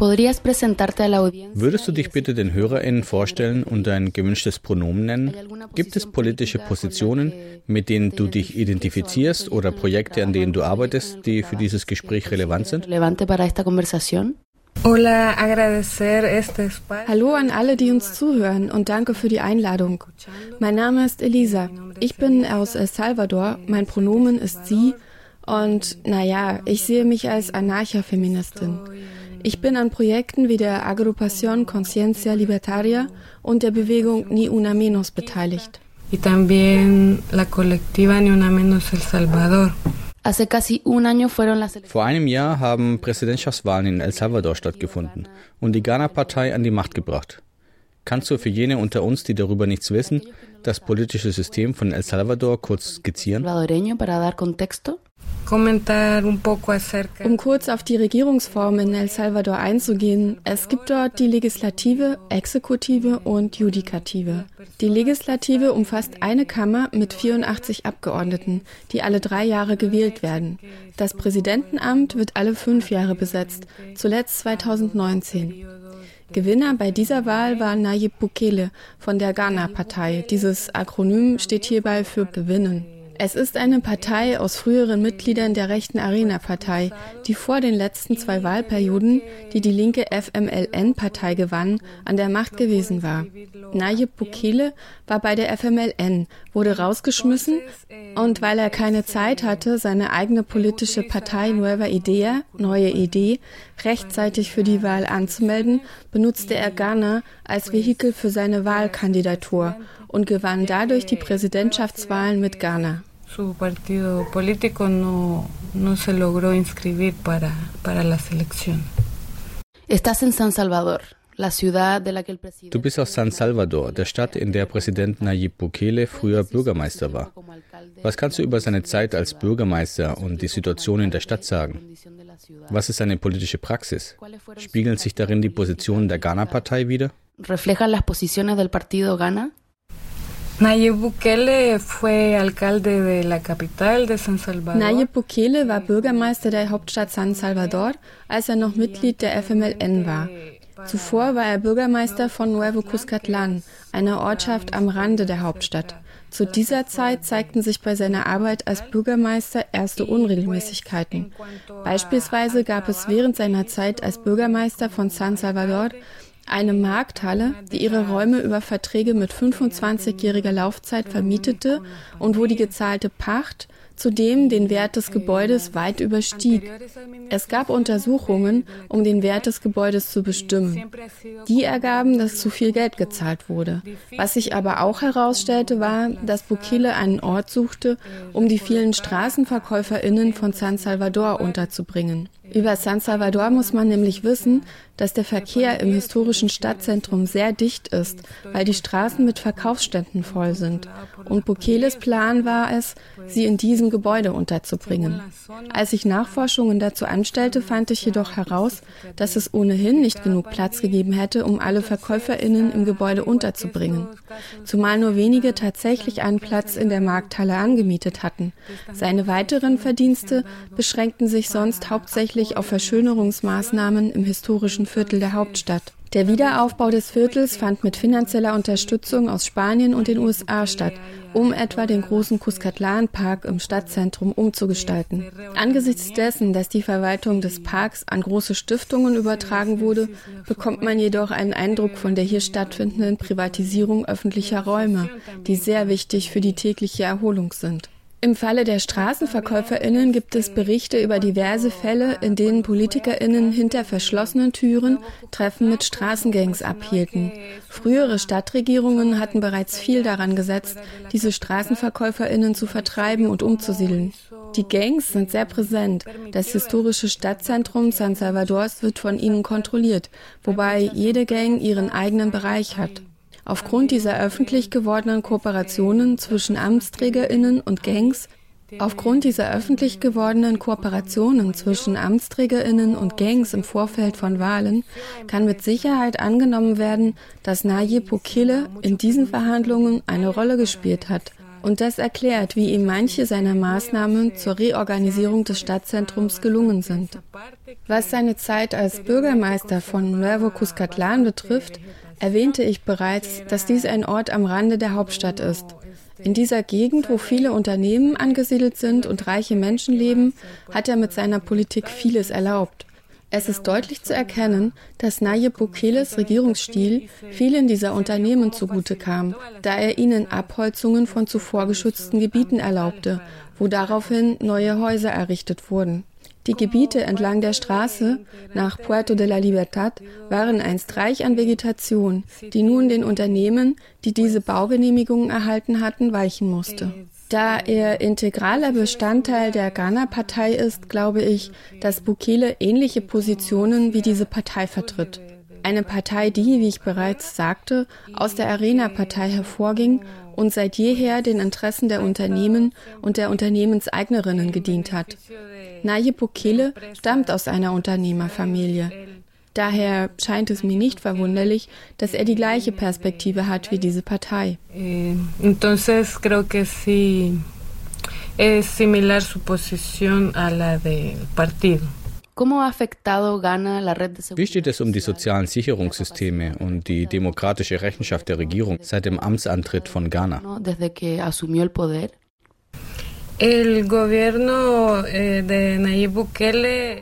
Würdest du dich bitte den HörerInnen vorstellen und dein gewünschtes Pronomen nennen? Gibt es politische Positionen, mit denen du dich identifizierst oder Projekte, an denen du arbeitest, die für dieses Gespräch relevant sind? Hallo an alle, die uns zuhören und danke für die Einladung. Mein Name ist Elisa. Ich bin aus El Salvador. Mein Pronomen ist sie. Und naja, ich sehe mich als Anarcha-Feministin. Ich bin an Projekten wie der Agrupación Conciencia Libertaria und der Bewegung Ni Una Menos beteiligt. Y también la colectiva Ni Una Menos El Salvador. Vor einem Jahr haben Präsidentschaftswahlen in El Salvador stattgefunden und die Ghana-Partei an die Macht gebracht. Kannst du für jene unter uns, die darüber nichts wissen, das politische System von El Salvador kurz skizzieren? Um kurz auf die Regierungsform in El Salvador einzugehen, es gibt dort die Legislative, Exekutive und Judikative. Die Legislative umfasst eine Kammer mit 84 Abgeordneten, die alle drei Jahre gewählt werden. Das Präsidentenamt wird alle fünf Jahre besetzt, zuletzt 2019. Gewinner bei dieser Wahl war Nayib Bukele von der Ghana-Partei. Dieses Akronym steht hierbei für Gewinnen. Es ist eine Partei aus früheren Mitgliedern der rechten Arena-Partei, die vor den letzten zwei Wahlperioden, die die linke FMLN-Partei gewann, an der Macht gewesen war. Nayib Bukele war bei der FMLN, wurde rausgeschmissen und weil er keine Zeit hatte, seine eigene politische Partei Nueva Idea, Neue Idee, rechtzeitig für die Wahl anzumelden, benutzte er Ghana als Vehikel für seine Wahlkandidatur und gewann dadurch die Präsidentschaftswahlen mit Ghana su partido político no, no se logró inscribir para, para la selección. Estás en San Salvador. Du bist aus San Salvador, der Stadt, in der Präsident Nayib Bukele früher Bürgermeister war. Was kannst du über seine Zeit als Bürgermeister und die Situation in der Stadt sagen? Was ist seine politische Praxis? Spiegeln sich darin die Positionen der Ghana-Partei wider? ¿Reflejan las posiciones del partido Ghana? Nayib Bukele war Bürgermeister der Hauptstadt San Salvador, als er noch Mitglied der FMLN war. Zuvor war er Bürgermeister von Nuevo Cuscatlán, einer Ortschaft am Rande der Hauptstadt. Zu dieser Zeit zeigten sich bei seiner Arbeit als Bürgermeister erste Unregelmäßigkeiten. Beispielsweise gab es während seiner Zeit als Bürgermeister von San Salvador eine Markthalle, die ihre Räume über Verträge mit 25-jähriger Laufzeit vermietete und wo die gezahlte Pacht zudem den Wert des Gebäudes weit überstieg. Es gab Untersuchungen, um den Wert des Gebäudes zu bestimmen. Die ergaben, dass zu viel Geld gezahlt wurde. Was sich aber auch herausstellte, war, dass Bukele einen Ort suchte, um die vielen Straßenverkäuferinnen von San Salvador unterzubringen. Über San Salvador muss man nämlich wissen, dass der Verkehr im historischen Stadtzentrum sehr dicht ist, weil die Straßen mit Verkaufsständen voll sind. Und Bukeles Plan war es, sie in diesem Gebäude unterzubringen. Als ich Nachforschungen dazu anstellte, fand ich jedoch heraus, dass es ohnehin nicht genug Platz gegeben hätte, um alle Verkäuferinnen im Gebäude unterzubringen. Zumal nur wenige tatsächlich einen Platz in der Markthalle angemietet hatten. Seine weiteren Verdienste beschränkten sich sonst hauptsächlich hauptsächlich auf Verschönerungsmaßnahmen im historischen Viertel der Hauptstadt. Der Wiederaufbau des Viertels fand mit finanzieller Unterstützung aus Spanien und den USA statt, um etwa den großen Cuscatlan-Park im Stadtzentrum umzugestalten. Angesichts dessen, dass die Verwaltung des Parks an große Stiftungen übertragen wurde, bekommt man jedoch einen Eindruck von der hier stattfindenden Privatisierung öffentlicher Räume, die sehr wichtig für die tägliche Erholung sind. Im Falle der Straßenverkäuferinnen gibt es Berichte über diverse Fälle, in denen Politikerinnen hinter verschlossenen Türen Treffen mit Straßengangs abhielten. Frühere Stadtregierungen hatten bereits viel daran gesetzt, diese Straßenverkäuferinnen zu vertreiben und umzusiedeln. Die Gangs sind sehr präsent. Das historische Stadtzentrum San Salvadors wird von ihnen kontrolliert, wobei jede Gang ihren eigenen Bereich hat. Aufgrund dieser öffentlich gewordenen Kooperationen zwischen Amtsträgerinnen und Gangs Aufgrund dieser öffentlich gewordenen Kooperationen zwischen Amtsträgerinnen und Gangs im Vorfeld von Wahlen kann mit Sicherheit angenommen werden, dass Nayib Bukele in diesen Verhandlungen eine Rolle gespielt hat. Und das erklärt, wie ihm manche seiner Maßnahmen zur Reorganisierung des Stadtzentrums gelungen sind. Was seine Zeit als Bürgermeister von Nuevo Cuscatlán betrifft, erwähnte ich bereits, dass dies ein Ort am Rande der Hauptstadt ist. In dieser Gegend, wo viele Unternehmen angesiedelt sind und reiche Menschen leben, hat er mit seiner Politik vieles erlaubt. Es ist deutlich zu erkennen, dass Nayib Bukeles Regierungsstil vielen dieser Unternehmen zugute kam, da er ihnen Abholzungen von zuvor geschützten Gebieten erlaubte, wo daraufhin neue Häuser errichtet wurden. Die Gebiete entlang der Straße nach Puerto de la Libertad waren einst reich an Vegetation, die nun den Unternehmen, die diese Baugenehmigungen erhalten hatten, weichen musste. Da er integraler Bestandteil der Ghana-Partei ist, glaube ich, dass Bukele ähnliche Positionen wie diese Partei vertritt. Eine Partei, die, wie ich bereits sagte, aus der Arena-Partei hervorging und seit jeher den Interessen der Unternehmen und der Unternehmenseignerinnen gedient hat. Nayib Bukele stammt aus einer Unternehmerfamilie. Daher scheint es mir nicht verwunderlich, dass er die gleiche Perspektive hat wie diese Partei. Eh, entonces creo que sí es similar su posición a la del partido. Wie steht es um die sozialen Sicherungssysteme und die demokratische Rechenschaft der Regierung seit dem Amtsantritt von Ghana? Eh,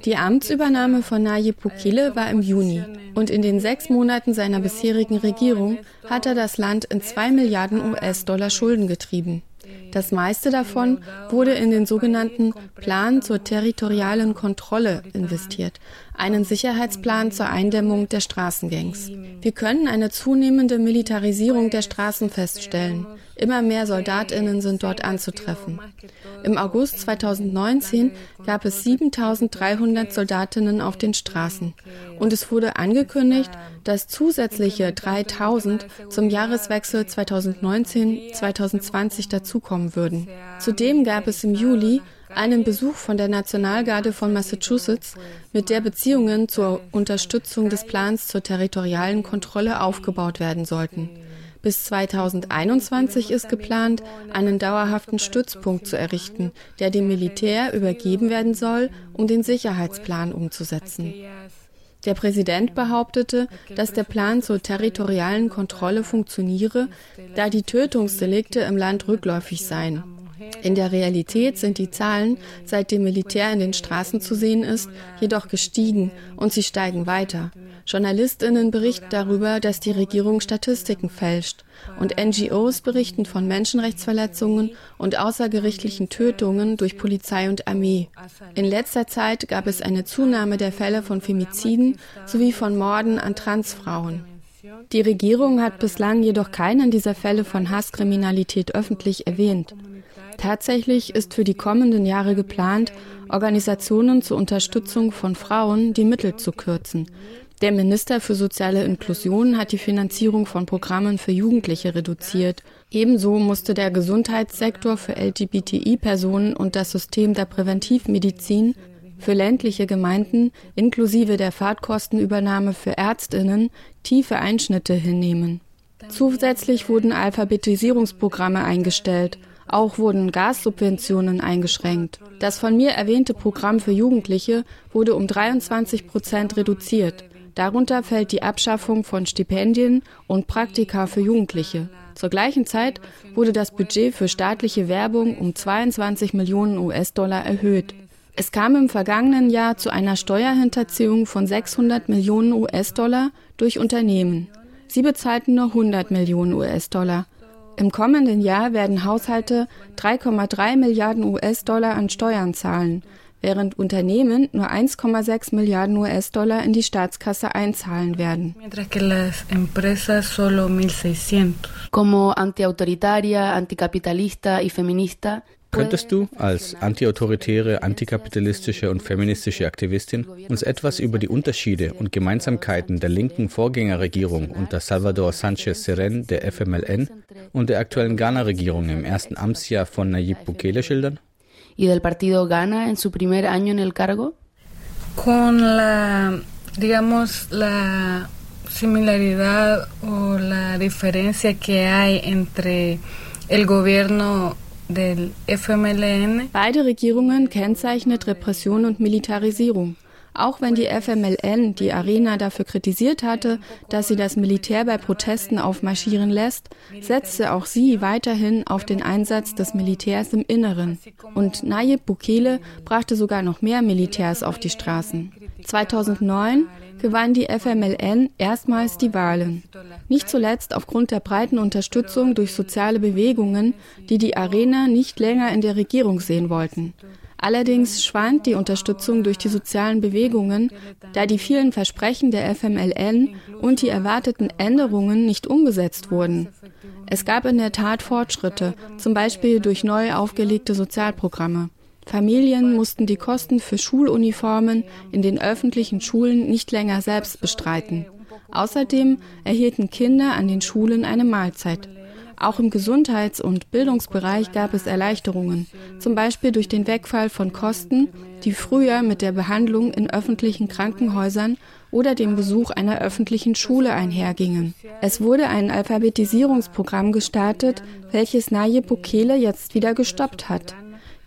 Die Amtsübernahme von Nayib Bukele war im Juni und in den sechs Monaten seiner bisherigen Regierung hat er das Land in zwei Milliarden US-Dollar Schulden getrieben. Das meiste davon wurde in den sogenannten Plan zur territorialen Kontrolle investiert, einen Sicherheitsplan zur Eindämmung der Straßengangs. Wir können eine zunehmende Militarisierung der Straßen feststellen. Immer mehr Soldatinnen sind dort anzutreffen. Im August 2019 gab es 7300 Soldatinnen auf den Straßen und es wurde angekündigt, dass zusätzliche 3000 zum Jahreswechsel 2019-2020 dazukommen würden. Zudem gab es im Juli einen Besuch von der Nationalgarde von Massachusetts, mit der Beziehungen zur Unterstützung des Plans zur territorialen Kontrolle aufgebaut werden sollten. Bis 2021 ist geplant, einen dauerhaften Stützpunkt zu errichten, der dem Militär übergeben werden soll, um den Sicherheitsplan umzusetzen. Der Präsident behauptete, dass der Plan zur territorialen Kontrolle funktioniere, da die Tötungsdelikte im Land rückläufig seien. In der Realität sind die Zahlen, seit dem Militär in den Straßen zu sehen ist, jedoch gestiegen und sie steigen weiter. Journalistinnen berichten darüber, dass die Regierung Statistiken fälscht und NGOs berichten von Menschenrechtsverletzungen und außergerichtlichen Tötungen durch Polizei und Armee. In letzter Zeit gab es eine Zunahme der Fälle von Femiziden sowie von Morden an Transfrauen. Die Regierung hat bislang jedoch keinen dieser Fälle von Hasskriminalität öffentlich erwähnt. Tatsächlich ist für die kommenden Jahre geplant, Organisationen zur Unterstützung von Frauen die Mittel zu kürzen. Der Minister für soziale Inklusion hat die Finanzierung von Programmen für Jugendliche reduziert. Ebenso musste der Gesundheitssektor für LGBTI-Personen und das System der Präventivmedizin für ländliche Gemeinden inklusive der Fahrtkostenübernahme für Ärztinnen tiefe Einschnitte hinnehmen. Zusätzlich wurden Alphabetisierungsprogramme eingestellt. Auch wurden Gassubventionen eingeschränkt. Das von mir erwähnte Programm für Jugendliche wurde um 23 Prozent reduziert. Darunter fällt die Abschaffung von Stipendien und Praktika für Jugendliche. Zur gleichen Zeit wurde das Budget für staatliche Werbung um 22 Millionen US-Dollar erhöht. Es kam im vergangenen Jahr zu einer Steuerhinterziehung von 600 Millionen US-Dollar durch Unternehmen. Sie bezahlten nur 100 Millionen US-Dollar. Im kommenden Jahr werden Haushalte 3,3 Milliarden US-Dollar an Steuern zahlen, während Unternehmen nur 1,6 Milliarden US-Dollar in die Staatskasse einzahlen werden. Como antiautoritaria, anticapitalista y feminista Könntest du als antiautoritäre, antikapitalistische und feministische Aktivistin uns etwas über die Unterschiede und Gemeinsamkeiten der linken Vorgängerregierung unter Salvador Sanchez Seren der FMLN und der aktuellen Ghana-Regierung im ersten Amtsjahr von Nayib Bukele schildern? Y del partido Ghana en su primer año en el cargo? Con la, digamos, la similaridad o la diferencia que hay entre Beide Regierungen kennzeichnet Repression und Militarisierung. Auch wenn die FMLN die Arena dafür kritisiert hatte, dass sie das Militär bei Protesten aufmarschieren lässt, setzte auch sie weiterhin auf den Einsatz des Militärs im Inneren. Und Nayib Bukele brachte sogar noch mehr Militärs auf die Straßen. 2009 gewann die FMLN erstmals die Wahlen. Nicht zuletzt aufgrund der breiten Unterstützung durch soziale Bewegungen, die die Arena nicht länger in der Regierung sehen wollten. Allerdings schwand die Unterstützung durch die sozialen Bewegungen, da die vielen Versprechen der FMLN und die erwarteten Änderungen nicht umgesetzt wurden. Es gab in der Tat Fortschritte, zum Beispiel durch neu aufgelegte Sozialprogramme. Familien mussten die Kosten für Schuluniformen in den öffentlichen Schulen nicht länger selbst bestreiten. Außerdem erhielten Kinder an den Schulen eine Mahlzeit. Auch im Gesundheits- und Bildungsbereich gab es Erleichterungen, zum Beispiel durch den Wegfall von Kosten, die früher mit der Behandlung in öffentlichen Krankenhäusern oder dem Besuch einer öffentlichen Schule einhergingen. Es wurde ein Alphabetisierungsprogramm gestartet, welches Nayib Bukele jetzt wieder gestoppt hat.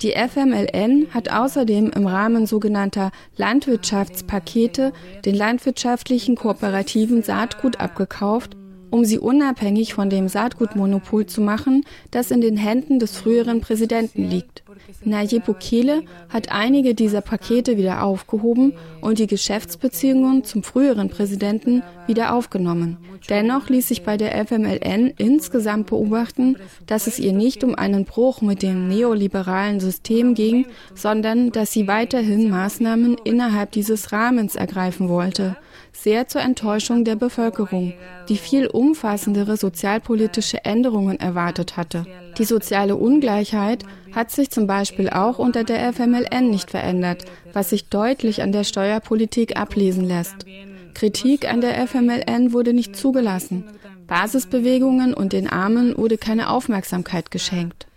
Die FMLN hat außerdem im Rahmen sogenannter Landwirtschaftspakete den landwirtschaftlichen Kooperativen Saatgut abgekauft um sie unabhängig von dem Saatgutmonopol zu machen, das in den Händen des früheren Präsidenten liegt. Nayib Bukele hat einige dieser Pakete wieder aufgehoben und die Geschäftsbeziehungen zum früheren Präsidenten wieder aufgenommen. Dennoch ließ sich bei der FMLN insgesamt beobachten, dass es ihr nicht um einen Bruch mit dem neoliberalen System ging, sondern dass sie weiterhin Maßnahmen innerhalb dieses Rahmens ergreifen wollte sehr zur Enttäuschung der Bevölkerung, die viel umfassendere sozialpolitische Änderungen erwartet hatte. Die soziale Ungleichheit hat sich zum Beispiel auch unter der FMLN nicht verändert, was sich deutlich an der Steuerpolitik ablesen lässt. Kritik an der FMLN wurde nicht zugelassen. Basisbewegungen und den Armen wurde keine Aufmerksamkeit geschenkt.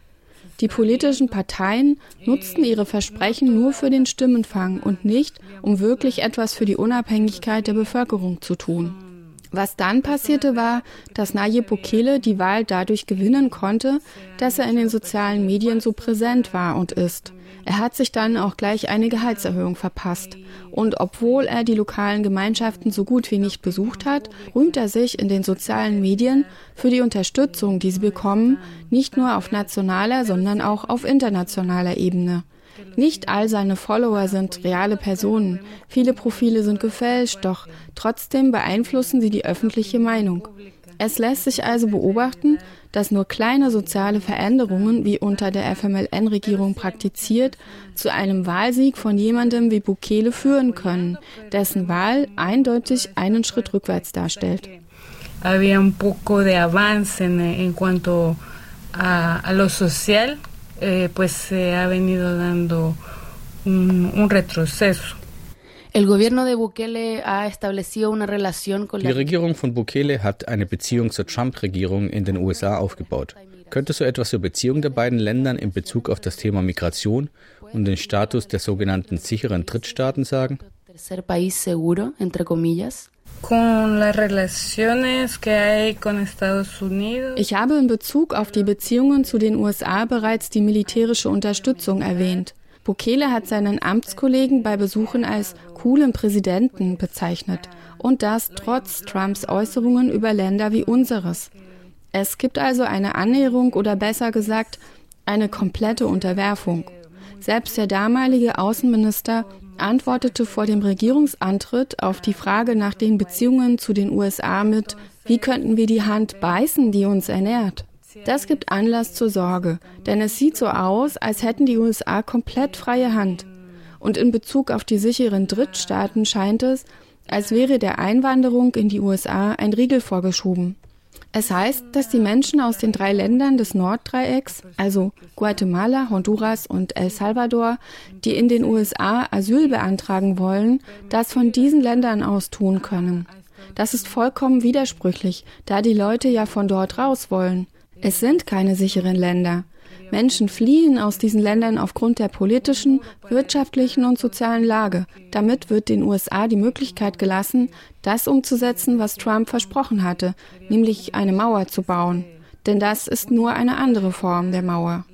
Die politischen Parteien nutzten ihre Versprechen nur für den Stimmenfang und nicht, um wirklich etwas für die Unabhängigkeit der Bevölkerung zu tun. Was dann passierte war, dass Nayib Bukele die Wahl dadurch gewinnen konnte, dass er in den sozialen Medien so präsent war und ist. Er hat sich dann auch gleich eine Gehaltserhöhung verpasst. Und obwohl er die lokalen Gemeinschaften so gut wie nicht besucht hat, rühmt er sich in den sozialen Medien für die Unterstützung, die sie bekommen, nicht nur auf nationaler, sondern auch auf internationaler Ebene. Nicht all seine Follower sind reale Personen, viele Profile sind gefälscht, doch trotzdem beeinflussen sie die öffentliche Meinung. Es lässt sich also beobachten, dass nur kleine soziale Veränderungen, wie unter der FMLN-Regierung praktiziert, zu einem Wahlsieg von jemandem wie Bukele führen können, dessen Wahl eindeutig einen Schritt rückwärts darstellt. Había un poco de avance en, en cuanto a, a lo social, eh, pues se. Die Regierung von Bukele hat eine Beziehung zur Trump-Regierung in den USA aufgebaut. Könnte so etwas zur Beziehung der beiden Länder in Bezug auf das Thema Migration und den Status der sogenannten sicheren Drittstaaten sagen? Ich habe in Bezug auf die Beziehungen zu den USA bereits die militärische Unterstützung erwähnt. Bukele hat seinen Amtskollegen bei Besuchen als coolen Präsidenten bezeichnet. Und das trotz Trumps Äußerungen über Länder wie unseres. Es gibt also eine Annäherung oder besser gesagt eine komplette Unterwerfung. Selbst der damalige Außenminister antwortete vor dem Regierungsantritt auf die Frage nach den Beziehungen zu den USA mit, wie könnten wir die Hand beißen, die uns ernährt? Das gibt Anlass zur Sorge, denn es sieht so aus, als hätten die USA komplett freie Hand. Und in Bezug auf die sicheren Drittstaaten scheint es, als wäre der Einwanderung in die USA ein Riegel vorgeschoben. Es heißt, dass die Menschen aus den drei Ländern des Norddreiecks, also Guatemala, Honduras und El Salvador, die in den USA Asyl beantragen wollen, das von diesen Ländern aus tun können. Das ist vollkommen widersprüchlich, da die Leute ja von dort raus wollen. Es sind keine sicheren Länder. Menschen fliehen aus diesen Ländern aufgrund der politischen, wirtschaftlichen und sozialen Lage. Damit wird den USA die Möglichkeit gelassen, das umzusetzen, was Trump versprochen hatte, nämlich eine Mauer zu bauen. denn das ist nur eine andere Form der Mauer.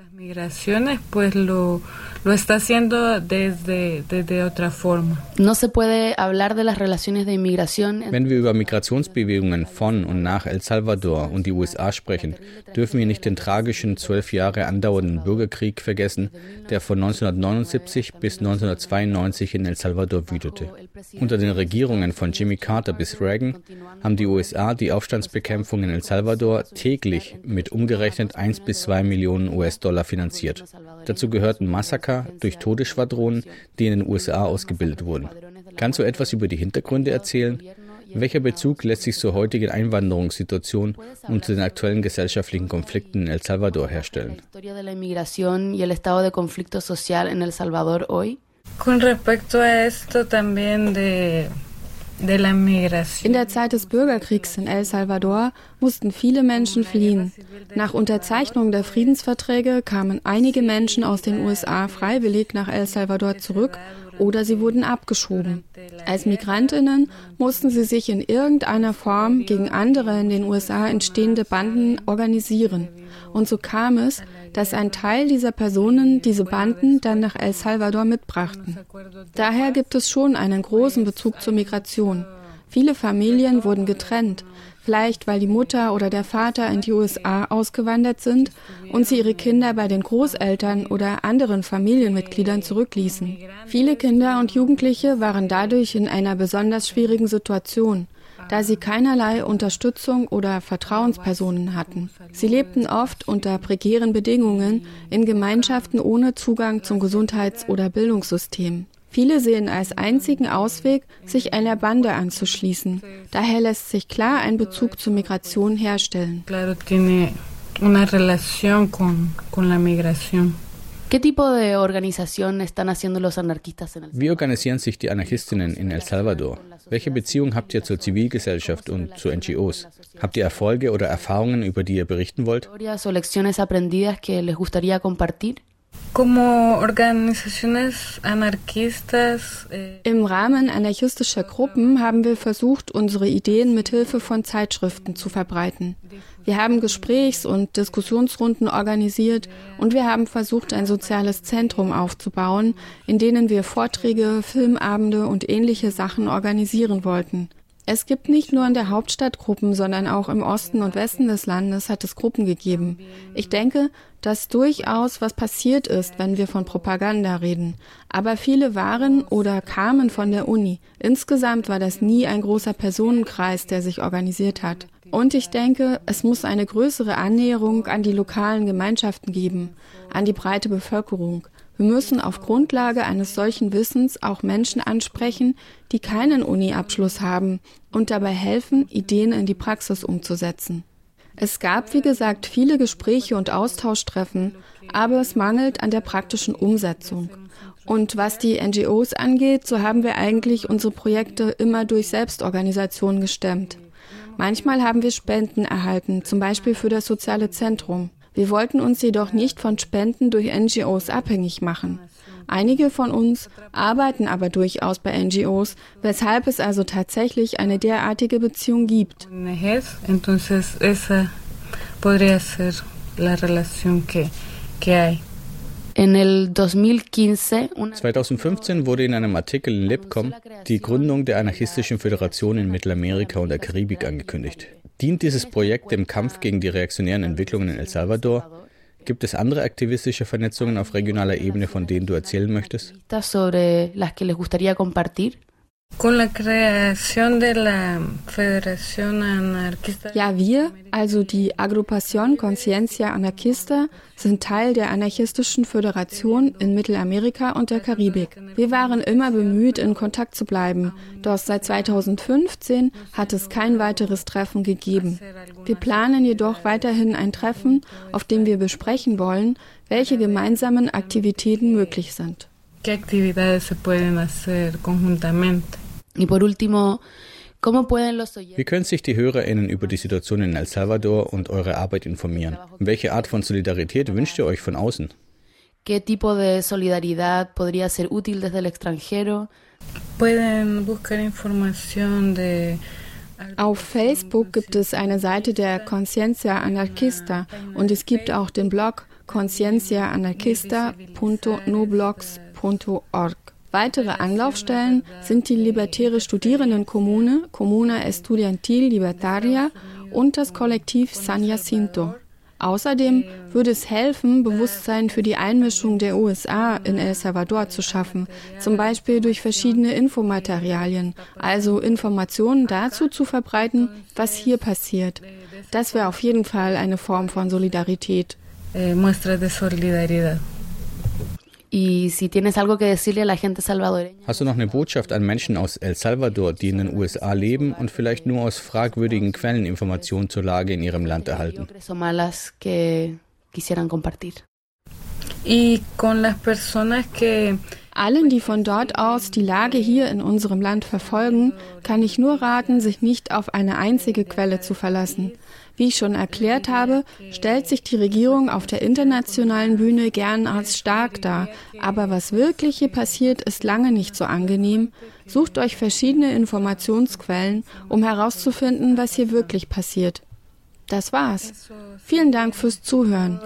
Lo está haciendo desde, desde otra forma. No se puede hablar de las relaciones de inmigración. Wenn wir über Migrationsbewegungen von und nach El Salvador und die USA sprechen, dürfen wir nicht den tragischen zwölf Jahre andauernden Bürgerkrieg vergessen, der von 1979 bis 1992 in El Salvador wütete. Unter den Regierungen von Jimmy Carter bis Reagan haben die USA die Aufstandsbekämpfung in El Salvador täglich mit umgerechnet 1 bis 2 Millionen US-Dollar finanziert. Dazu gehörten Massaker Massaker durch Todesschwadronen, die in den USA ausgebildet wurden. Kannst du etwas über die Hintergründe erzählen? Welcher Bezug lässt sich zur heutigen Einwanderungssituation und zu den aktuellen gesellschaftlichen Konflikten in El Salvador herstellen? Con respecto a esto también de in der Zeit des Bürgerkriegs in El Salvador mussten viele Menschen fliehen. Nach Unterzeichnung der Friedensverträge kamen einige Menschen aus den USA freiwillig nach El Salvador zurück oder sie wurden abgeschoben. Als Migrantinnen mussten sie sich in irgendeiner Form gegen andere in den USA entstehende Banden organisieren. Und so kam es, dass ein Teil dieser Personen diese Banden dann nach El Salvador mitbrachten. Daher gibt es schon einen großen Bezug zur Migration. Viele Familien wurden getrennt, vielleicht weil die Mutter oder der Vater in die USA ausgewandert sind und sie ihre Kinder bei den Großeltern oder anderen Familienmitgliedern zurückließen. Viele Kinder und Jugendliche waren dadurch in einer besonders schwierigen Situation da sie keinerlei Unterstützung oder Vertrauenspersonen hatten. Sie lebten oft unter prekären Bedingungen in Gemeinschaften ohne Zugang zum Gesundheits- oder Bildungssystem. Viele sehen als einzigen Ausweg, sich einer Bande anzuschließen. Daher lässt sich klar ein Bezug zur Migration herstellen. Claro, tiene una relación con, con la migración. Wie organisieren sich die Anarchistinnen in El Salvador? Welche Beziehung habt ihr zur Zivilgesellschaft und zu NGOs? Habt ihr Erfolge oder Erfahrungen, über die ihr berichten wollt? Eh, Im Rahmen anarchistischer Gruppen haben wir versucht, unsere Ideen mit Hilfe von Zeitschriften zu verbreiten. Wir haben Gesprächs- und Diskussionsrunden organisiert und wir haben versucht, ein soziales Zentrum aufzubauen, in denen wir Vorträge, Filmabende und ähnliche Sachen organisieren wollten. Es gibt nicht nur in der Hauptstadt Gruppen, sondern auch im Osten und Westen des Landes hat es Gruppen gegeben. Ich denke, dass durchaus was passiert ist, wenn wir von Propaganda reden. Aber viele waren oder kamen von der Uni. Insgesamt war das nie ein großer Personenkreis, der sich organisiert hat. Und ich denke, es muss eine größere Annäherung an die lokalen Gemeinschaften geben, an die breite Bevölkerung. Wir müssen auf Grundlage eines solchen Wissens auch Menschen ansprechen, die keinen Uni-Abschluss haben und dabei helfen, Ideen in die Praxis umzusetzen. Es gab, wie gesagt, viele Gespräche und Austauschtreffen, aber es mangelt an der praktischen Umsetzung. Und was die NGOs angeht, so haben wir eigentlich unsere Projekte immer durch Selbstorganisation gestemmt. Manchmal haben wir Spenden erhalten, zum Beispiel für das soziale Zentrum. Wir wollten uns jedoch nicht von Spenden durch NGOs abhängig machen. Einige von uns arbeiten aber durchaus bei NGOs, weshalb es also tatsächlich eine derartige Beziehung gibt. Hay. 2015 wurde in einem Artikel in Libcom die Gründung der anarchistischen Föderation in Mittelamerika und der Karibik angekündigt. Dient dieses Projekt dem Kampf gegen die reaktionären Entwicklungen in El Salvador? Gibt es andere aktivistische Vernetzungen auf regionaler Ebene, von denen du erzählen möchtest? Ja, wir, also die Agrupación Conciencia Anarquista, sind Teil der anarchistischen Föderation in Mittelamerika und der Karibik. Wir waren immer bemüht, in Kontakt zu bleiben, doch seit 2015 hat es kein weiteres Treffen gegeben. Wir planen jedoch weiterhin ein Treffen, auf dem wir besprechen wollen, welche gemeinsamen Aktivitäten möglich sind. ¿Qué actividades se pueden hacer conjuntamente? Y por último, wie können sich die HörerInnen über die Situation in El Salvador und eure Arbeit informieren? Welche Art von Solidarität wünscht ihr euch von außen? ¿Qué tipo de solidaridad podría ser útil desde el extranjero? Pueden buscar información de Auf Facebook gibt es eine Seite der Conciencia Anarchista und es gibt auch den Blog concienciaanarchista.noblogs.org. Weitere Anlaufstellen sind die Libertäre Studierendenkommune, Comuna Estudiantil Libertaria und das Kollektiv San Jacinto. Außerdem würde es helfen, Bewusstsein für die Einmischung der USA in El Salvador zu schaffen, zum Beispiel durch verschiedene Infomaterialien, also Informationen dazu zu verbreiten, was hier passiert. Das wäre auf jeden Fall eine Form von Solidarität. Eh, Hast du noch eine Botschaft an Menschen aus El Salvador, die in den USA leben und vielleicht nur aus fragwürdigen Quellen Informationen zur Lage in ihrem Land erhalten? Allen, die von dort aus die Lage hier in unserem Land verfolgen, kann ich nur raten, sich nicht auf eine einzige Quelle zu verlassen. Wie ich schon erklärt habe, stellt sich die Regierung auf der internationalen Bühne gern als stark dar. Aber was wirklich hier passiert, ist lange nicht so angenehm. Sucht euch verschiedene Informationsquellen, um herauszufinden, was hier wirklich passiert. Das war's. Vielen Dank fürs Zuhören.